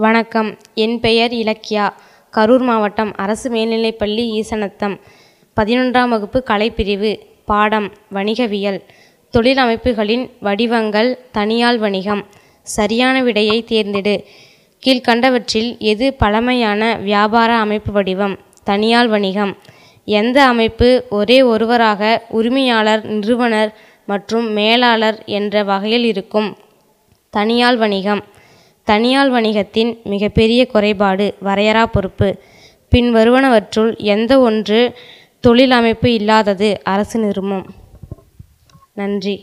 வணக்கம். என் பெயர் இலக்கியா. கரூர் மாவட்டம் அரசு மேல்நிலைப்பள்ளி ஈசனத்தம். பதினொன்றாம் வகுப்பு கலைப்பிரிவு பாடம் வணிகவியல். தொழில் அமைப்புகளின் வடிவங்கள் தனியால் வணிகம். சரியான விடையை தேர்ந்தெடு. கீழ்க்கண்டவற்றில் எது பழமையான வியாபார அமைப்பு வடிவம்? தனியால் வணிகம். எந்த அமைப்பு ஒரே ஒருவராக உரிமையாளர் நிறுவனர் மற்றும் மேலாளர் என்ற வகையில் இருக்கும்? தனியால் வணிகம். தனியால் வணிகத்தின் மிகப்பெரிய குறைபாடு வரையறா பொறுப்பு. பின்வருவனவற்றுள் எந்த ஒன்று தொழில் அமைப்பு இல்லாதது அரசு நிறுமம் நன்றி.